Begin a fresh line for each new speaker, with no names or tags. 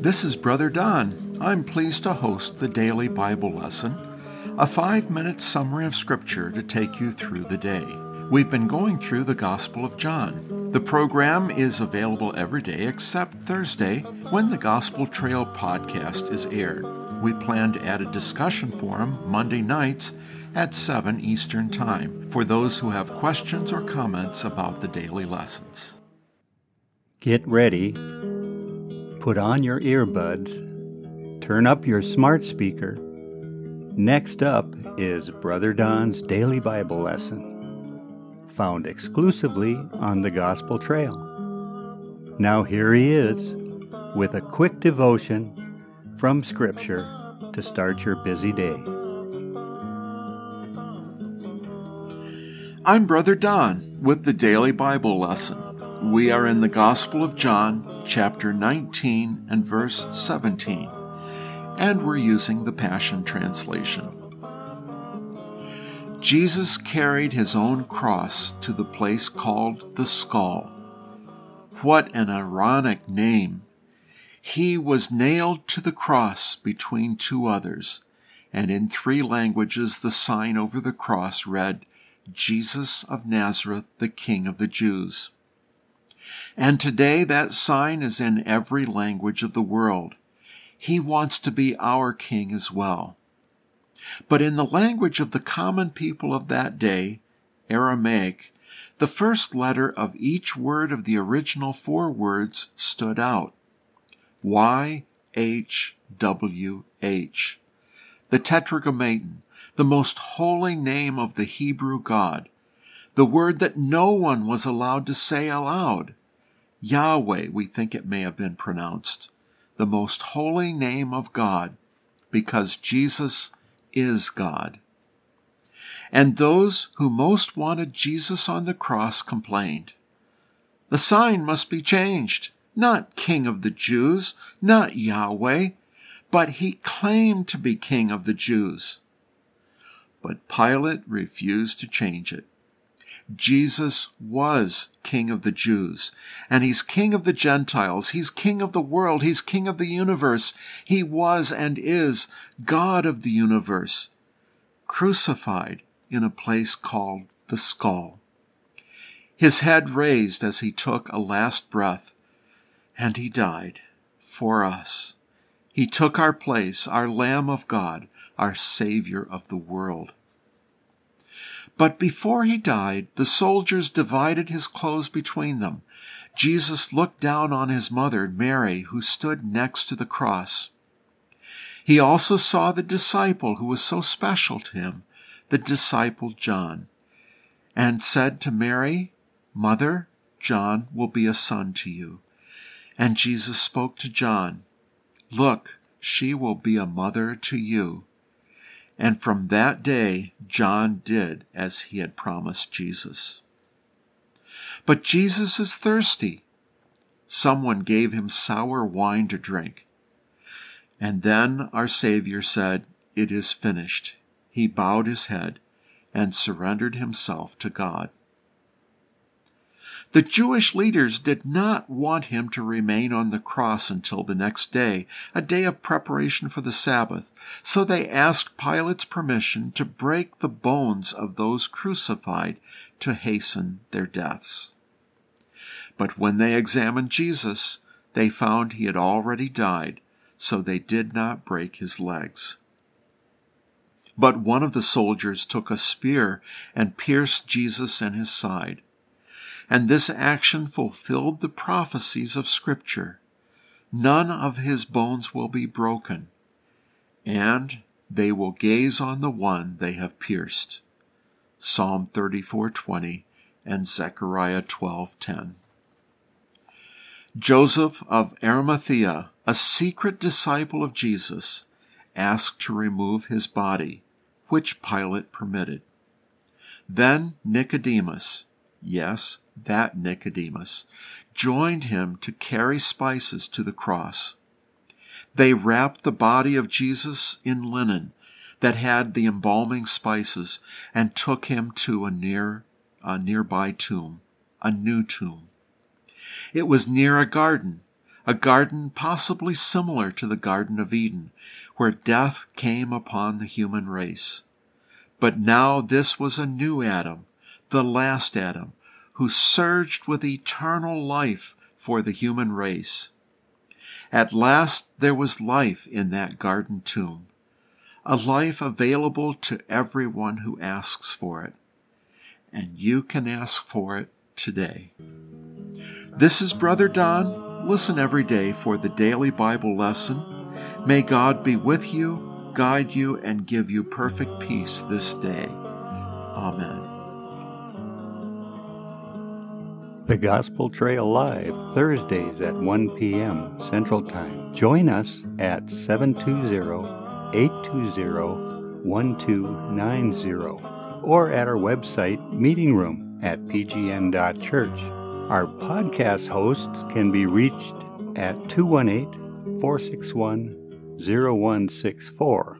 This is Brother Don. I'm pleased to host the daily Bible lesson, a five minute summary of Scripture to take you through the day. We've been going through the Gospel of John. The program is available every day except Thursday when the Gospel Trail podcast is aired. We plan to add a discussion forum Monday nights at 7 Eastern Time for those who have questions or comments about the daily lessons.
Get ready Put on your earbuds, turn up your smart speaker. Next up is Brother Don's Daily Bible Lesson, found exclusively on the Gospel Trail. Now here he is with a quick devotion from Scripture to start your busy day.
I'm Brother Don with the Daily Bible Lesson. We are in the Gospel of John, chapter 19 and verse 17, and we're using the Passion Translation. Jesus carried his own cross to the place called the skull. What an ironic name! He was nailed to the cross between two others, and in three languages the sign over the cross read, Jesus of Nazareth, the King of the Jews. And today that sign is in every language of the world. He wants to be our king as well. But in the language of the common people of that day, Aramaic, the first letter of each word of the original four words stood out. Y H W H. The Tetragrammaton, the most holy name of the Hebrew God, the word that no one was allowed to say aloud. Yahweh, we think it may have been pronounced, the most holy name of God, because Jesus is God. And those who most wanted Jesus on the cross complained. The sign must be changed. Not King of the Jews, not Yahweh, but he claimed to be King of the Jews. But Pilate refused to change it. Jesus was King of the Jews, and He's King of the Gentiles. He's King of the world. He's King of the universe. He was and is God of the universe, crucified in a place called the skull. His head raised as He took a last breath, and He died for us. He took our place, our Lamb of God, our Savior of the world. But before he died, the soldiers divided his clothes between them. Jesus looked down on his mother, Mary, who stood next to the cross. He also saw the disciple who was so special to him, the disciple John, and said to Mary, Mother, John will be a son to you. And Jesus spoke to John, Look, she will be a mother to you. And from that day, John did as he had promised Jesus. But Jesus is thirsty. Someone gave him sour wine to drink. And then our Savior said, It is finished. He bowed his head and surrendered himself to God. The Jewish leaders did not want him to remain on the cross until the next day, a day of preparation for the Sabbath, so they asked Pilate's permission to break the bones of those crucified to hasten their deaths. But when they examined Jesus, they found he had already died, so they did not break his legs. But one of the soldiers took a spear and pierced Jesus in his side and this action fulfilled the prophecies of Scripture. None of his bones will be broken, and they will gaze on the one they have pierced. Psalm 34:20 and Zechariah 12:10. Joseph of Arimathea, a secret disciple of Jesus, asked to remove his body, which Pilate permitted. Then Nicodemus, yes, that Nicodemus, joined him to carry spices to the cross. They wrapped the body of Jesus in linen that had the embalming spices and took him to a near a nearby tomb, a new tomb. It was near a garden, a garden possibly similar to the Garden of Eden, where death came upon the human race. But now this was a new Adam, the last Adam, who surged with eternal life for the human race. At last there was life in that garden tomb, a life available to everyone who asks for it. And you can ask for it today. This is Brother Don. Listen every day for the daily Bible lesson. May God be with you, guide you, and give you perfect peace this day. Amen.
The Gospel Trail Live, Thursdays at 1 p.m. Central Time. Join us at 720 820 1290 or at our website, Meeting Room at pgn.church. Our podcast hosts can be reached at 218 461 0164